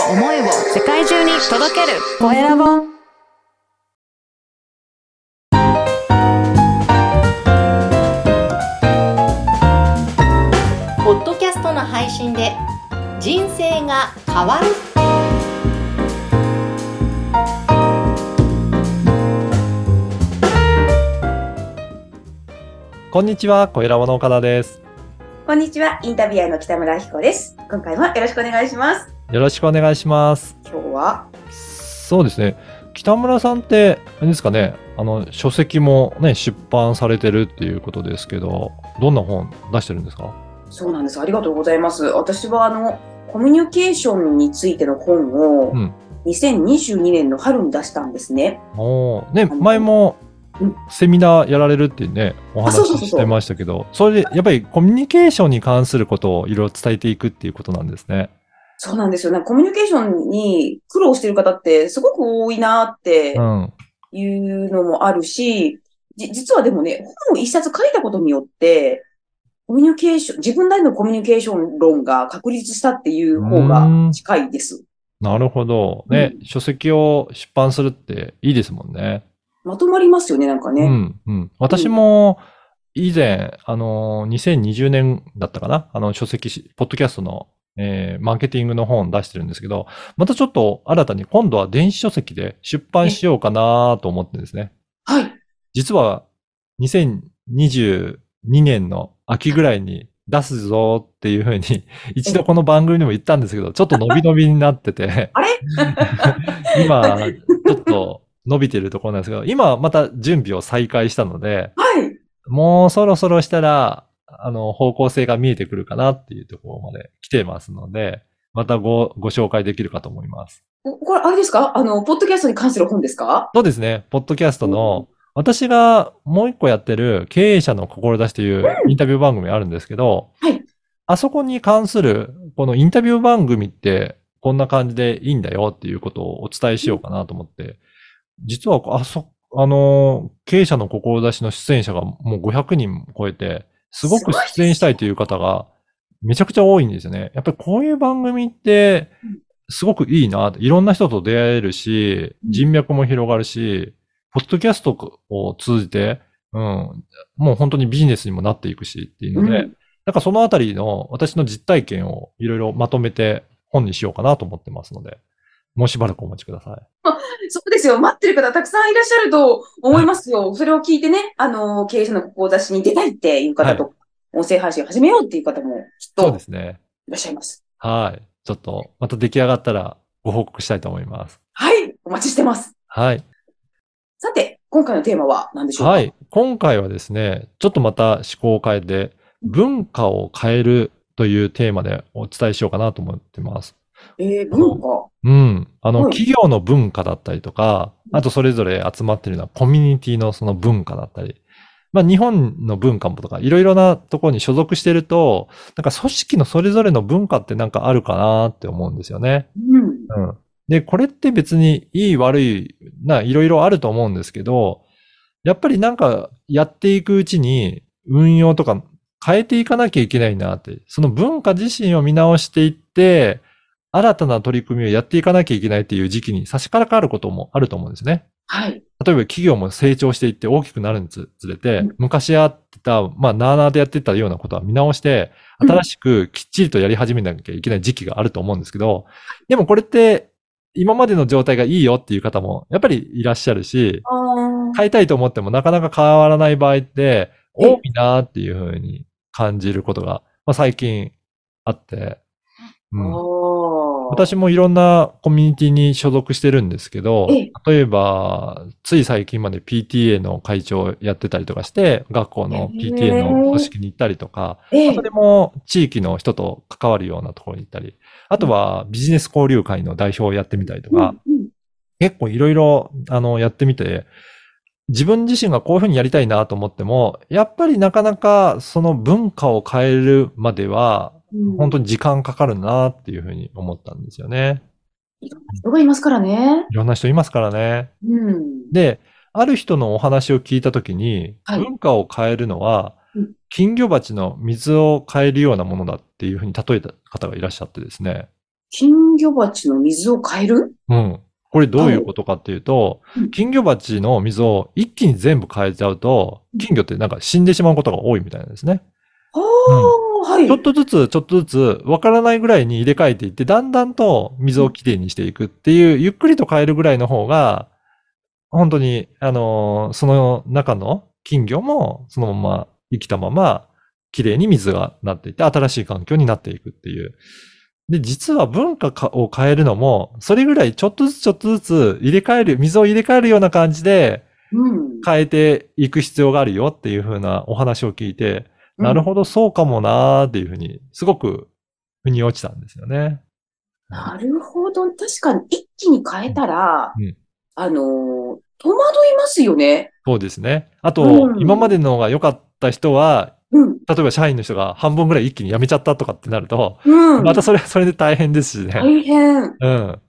を思いを世界中に届けるコエラボポッドキャストの配信で人生が変わるこんにちは、小ラボの岡田です。こんにちは、インタビュアーの北村彦です。今回もよろしくお願いします。よろしくお願いします。今日は、そうですね。北村さんって、あれですかね、あの、書籍もね、出版されてるっていうことですけど、どんな本出してるんですか？そうなんです。ありがとうございます。私は、あの、コミュニケーションについての本をうん、2022年の春に出したんですね。おーね、の前もうん、セミナーやられるってね、お話そうそうそうそうししてましたけど、それで、やっぱりコミュニケーションに関することをいろいろ伝えていくっていうことなんですね。そうなんですよ。なんかコミュニケーションに苦労してる方ってすごく多いなってうん。いうのもあるし、じ実はでもね、本を一冊書いたことによって、コミュニケーション、自分なりのコミュニケーション論が確立したっていう方が近いです。なるほど。ね、書籍を出版するっていいですもんね。まとまりますよね、なんかね。うん、うん。私も、以前、あの、2020年だったかな？あの、書籍し、ポッドキャストの、えーマーケティングの本出してるんですけど、またちょっと新たに今度は電子書籍で出版しようかなと思ってですね。はい。実は、2022年の秋ぐらいに出すぞっていうふうに、一度この番組でも言ったんですけど、ちょっと伸び伸びになってて、あれ？今、ちょっと伸びてるところなんですけど、今また準備を再開したので、はい。もうそろそろしたら、あの、方向性が見えてくるかなっていうところまで来てますので、またご、ご紹介できるかと思います。おこれ、あれですか？あの、ポッドキャストに関する本ですか？そうですね、ポッドキャストの、私がもう一個やってる経営者の志というインタビュー番組あるんですけど、はい。あそこに関する、このインタビュー番組ってこんな感じでいいんだよっていうことをお伝えしようかなと思って、実は、あそ、あの、経営者の志の出演者がもう500人超えて、すごく出演したいという方がめちゃくちゃ多いんですよね。やっぱりこういう番組ってうん、すごくいいないろんな人と出会えるし、うん人脈も広がるし、ポッドキャストを通じて、うん、もう本当にビジネスにもなっていくしっていうので、うんなんかそのあたりの私の実体験をいろいろまとめて本にしようかなと思ってますので、もうしばらくお待ちください。そうですよ。待ってる方たくさんいらっしゃると思いますよ。それを聞いてね、あの、経営者の志に出たいっていう方と、音声配信を始めようっていう方もきっそうとですね。いらっしゃいます。はい。ちょっと、また出来上がったらご報告したいと思います。はい。お待ちしてます。はい。さて、今回のテーマは何でしょうか？はい。今回はですね、ちょっとまた思考を変えて、文化を変えるというテーマでお伝えしようかなと思ってます。えー、文化。うん。あの、はい企業の文化だったりとか、あとそれぞれ集まってるようなコミュニティのその文化だったり、まあ日本の文化もとか、いろいろなところに所属してると、なんか組織のそれぞれの文化ってなんかあるかなって思うんですよね。うん。うん。で、これって別にいい悪いな、いろいろあると思うんですけど、やっぱりなんかやっていくうちに運用とか変えていかなきゃいけないなって、その文化自身を見直していって、新たな取り組みをやっていかなきゃいけないっていう時期に差し掛かることもあると思うんですね。はい。例えば企業も成長していって大きくなるにつれて、うん。昔あってた、まあ、なーなーでやってたようなことは見直して、うん。新しくきっちりとやり始めなきゃいけない時期があると思うんですけど、でもこれって、今までの状態がいいよっていう方も、やっぱりいらっしゃるし、変えたいと思ってもなかなか変わらない場合って、え多いなっていうふうに感じることが、まあ、最近あって、うん私もいろんなコミュニティに所属してるんですけど、ええ。例えば、つい最近まで PTA の会長をやってたりとかして、学校の PTA の組織に行ったりとか、ええ。それも地域の人と関わるようなところに行ったり、あとはビジネス交流会の代表をやってみたりとか、うんうん。結構いろいろ、あの、やってみて、自分自身がこういうふうにやりたいなと思っても、やっぱりなかなかその文化を変えるまでは、うん本当に時間かかるなっていうふうに思ったんですよね。いろんな人がいますからね。いろんな人いますからね。うん。で、ある人のお話を聞いたときに、はい文化を変えるのはうん、金魚鉢の水を変えるようなものだっていうふうに例えた方がいらっしゃってですね。金魚鉢の水を変える？うん。これどういうことかっていうとうん、金魚鉢の水を一気に全部変えちゃうと、金魚ってなんか死んでしまうことが多いみたいなんですね。ああ、はい。ちょっとずつ、ちょっとずつ、わからないぐらいに入れ替えていって、だんだんと水をきれいにしていくっていう、ゆっくりと変えるぐらいの方が、本当に、あのーその中の金魚も、そのまま生きたまま、きれいに水がなっていって、新しい環境になっていくっていう。で、実は文化かを変えるのも、それぐらいちょっとずつちょっとずつ入れ替える、水を入れ替えるような感じでうん。変えていく必要があるよっていう風なお話を聞いて、なるど。ほど、そうかもなーっていうふうに、すごく、腑に落ちたんですよね。なるほど。確かに一気に変えたら、うんあのー戸惑いますよね。そうですね。あと、うん今までのが良かった人は、うん。例えば社員の人が半分ぐらい一気に辞めちゃったとかってなると、うん。またそれはそれで大変ですしね。大変。うん。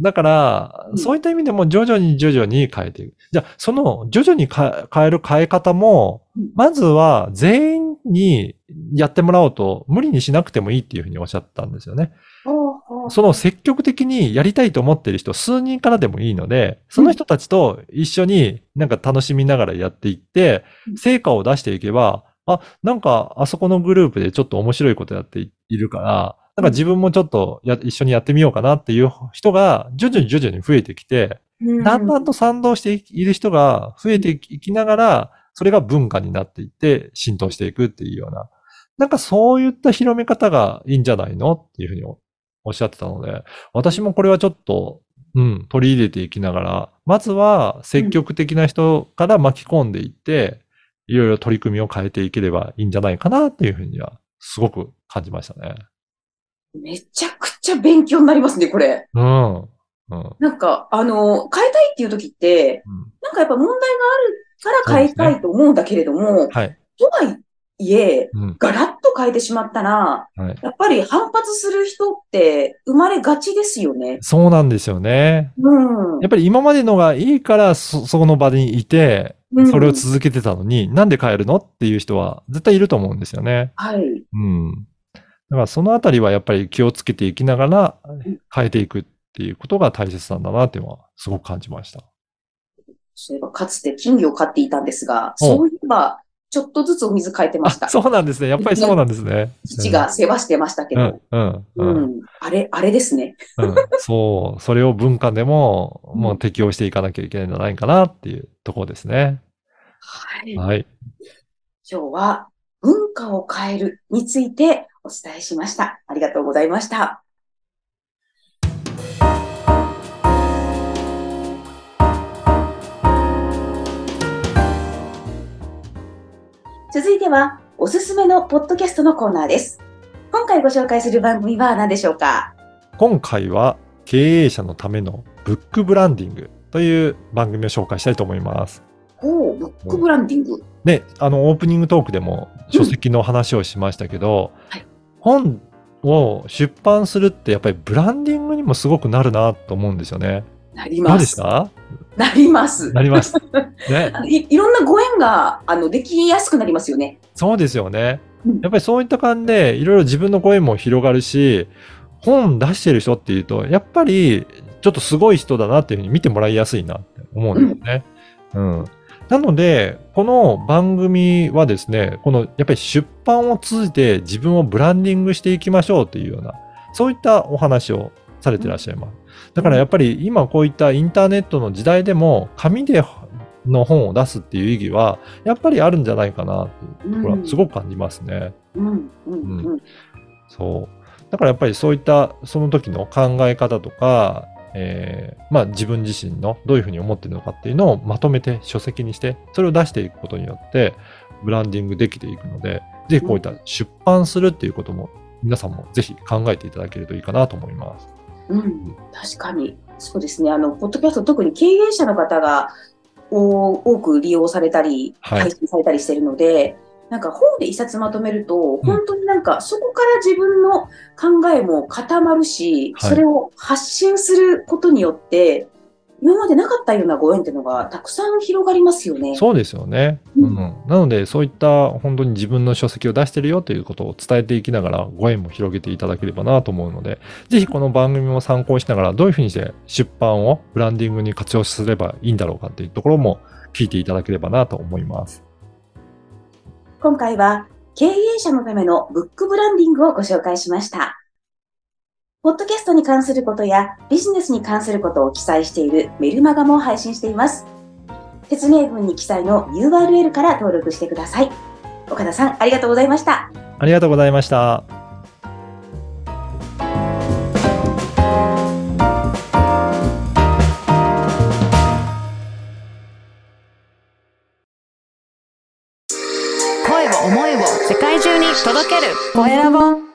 だからう、ん。そういった意味でも徐々に徐々に変えていく。じゃあ、その徐々にか変える変え方もうん、まずは全員にやってもらおうと無理にしなくてもいいっていうふうにおっしゃったんですよね。その積極的にやりたいと思っている人数人からでもいいので、その人たちと一緒になんか楽しみながらやっていってう、ん。成果を出していけば、あ、なんかあそこのグループでちょっと面白いことやっているから、なんか自分もちょっきや一緒にやってみようかなっていう人が徐々に徐々に増えてきて、うんだんだんと賛同している人が増えていきながら、それが文化になっていって浸透していくっていうような、なんかそういった広め方がいいんじゃないのっていうふうにおっしゃってたので、私もこれはちょっと、うん、取り入れていきながら、まずは積極的な人から巻き込んでいって、いろいろ取り組みを変えていければいいんじゃないかなっていうふうには、すごく感じましたね。めちゃくちゃ勉強になりますね、これ。うん。うん。なんか、あの、変えたいっていう時って、うんなんかやっぱ問題があるから変えたいと思うんだけれども、はい。とはいえ、うん。ガラッと変えてしまったら、はい。やっぱり反発する人って生まれがちですよね。そうなんですよね。うん。やっぱり今までのがいいからそ、そこの場にいて、それを続けてたのに、なんで変えるのっていう人は絶対いると思うんですよね。はい。うん。だからそのあたりはやっぱり気をつけていきながら変えていくっていうことが大切なんだなっていうのはすごく感じました。そういえば、かつて金魚を飼っていたんですが、おそういえば、ちょっとずつお水変えてまあした。そうなんですね。やっぱりそうなんですね。父が世話してましたけど。うん、うん、ううん。ん。あれ、あれですね。うん、そう。それを文化でも、もう適応していかなきゃいけないんじゃないかなっていうところですね。はい。はい。今日は文化を変えるについてお伝えしました。ありがとうございました。続いては、おすすめのポッドキャストのコーナーです。今回ご紹介する番組は何でしょうか？今回は経営者のためのブックブランディングという番組を紹介したいと思います。ほう、ブックブランディング。ね、あの、オープニングトークでも書籍の話をしましたけど、はい本を出版するってやっぱりブランディングにもすごくなるなと思うんですよね。なりどうま。ですなります。なります。ねいいろんなご縁が、あの、できやすくなりますよね。そうですよねうん。やっぱりそういった感じでいろいろ自分の声も広がるし、本出してる人っていうと、やっぱりちょっとすごい人だなっていうふうに見てもらいやすいなって思うんですよね。うん。なので、この番組はですね、このやっぱり出版を通じて自分をブランディングしていきましょうっていうような、そういったお話をされてらっしゃいます。だからやっぱり今こういったインターネットの時代でも紙での本を出すっていう意義はやっぱりあるんじゃないかなっていうところはすごく感じますね。うん、うん、うん。そう。だからやっぱりそういったその時の考え方とか、えーまあ自分自身のどういうふうに思ってるのかっていうのをまとめて書籍にして、それを出していくことによってブランディングできていくので、ぜひこういった出版するっていうことも皆さんもぜひ考えていただけるといいかなと思います。うん、確かに。そうですね。あの、ポッドキャスト、特に経営者の方がお多く利用されたり、はい配信されたりしてるので、なんか本で一冊まとめると、うん本当になんかそこから自分の考えも固まるし、はいそれを発信することによって、今までなかったようなご縁っていうのがたくさん広がりますよね。そうですよね。ううんん。なので、そういった本当に自分の書籍を出してるよということを伝えていきながら、ご縁も広げていただければなと思うので、ぜひこの番組も参考にしながら、どういうふうにして出版をブランディングに活用すればいいんだろうかっていうところも聞いていただければなと思います。今回は経営者のためのブックブランディングをご紹介しました。ポッドキャストに関することやビジネスに関することを記載しているメルマガも配信しています。説明文に記載の URL から登録してください。岡田さん、ありがとうございました。ありがとうございました。る。コエラボ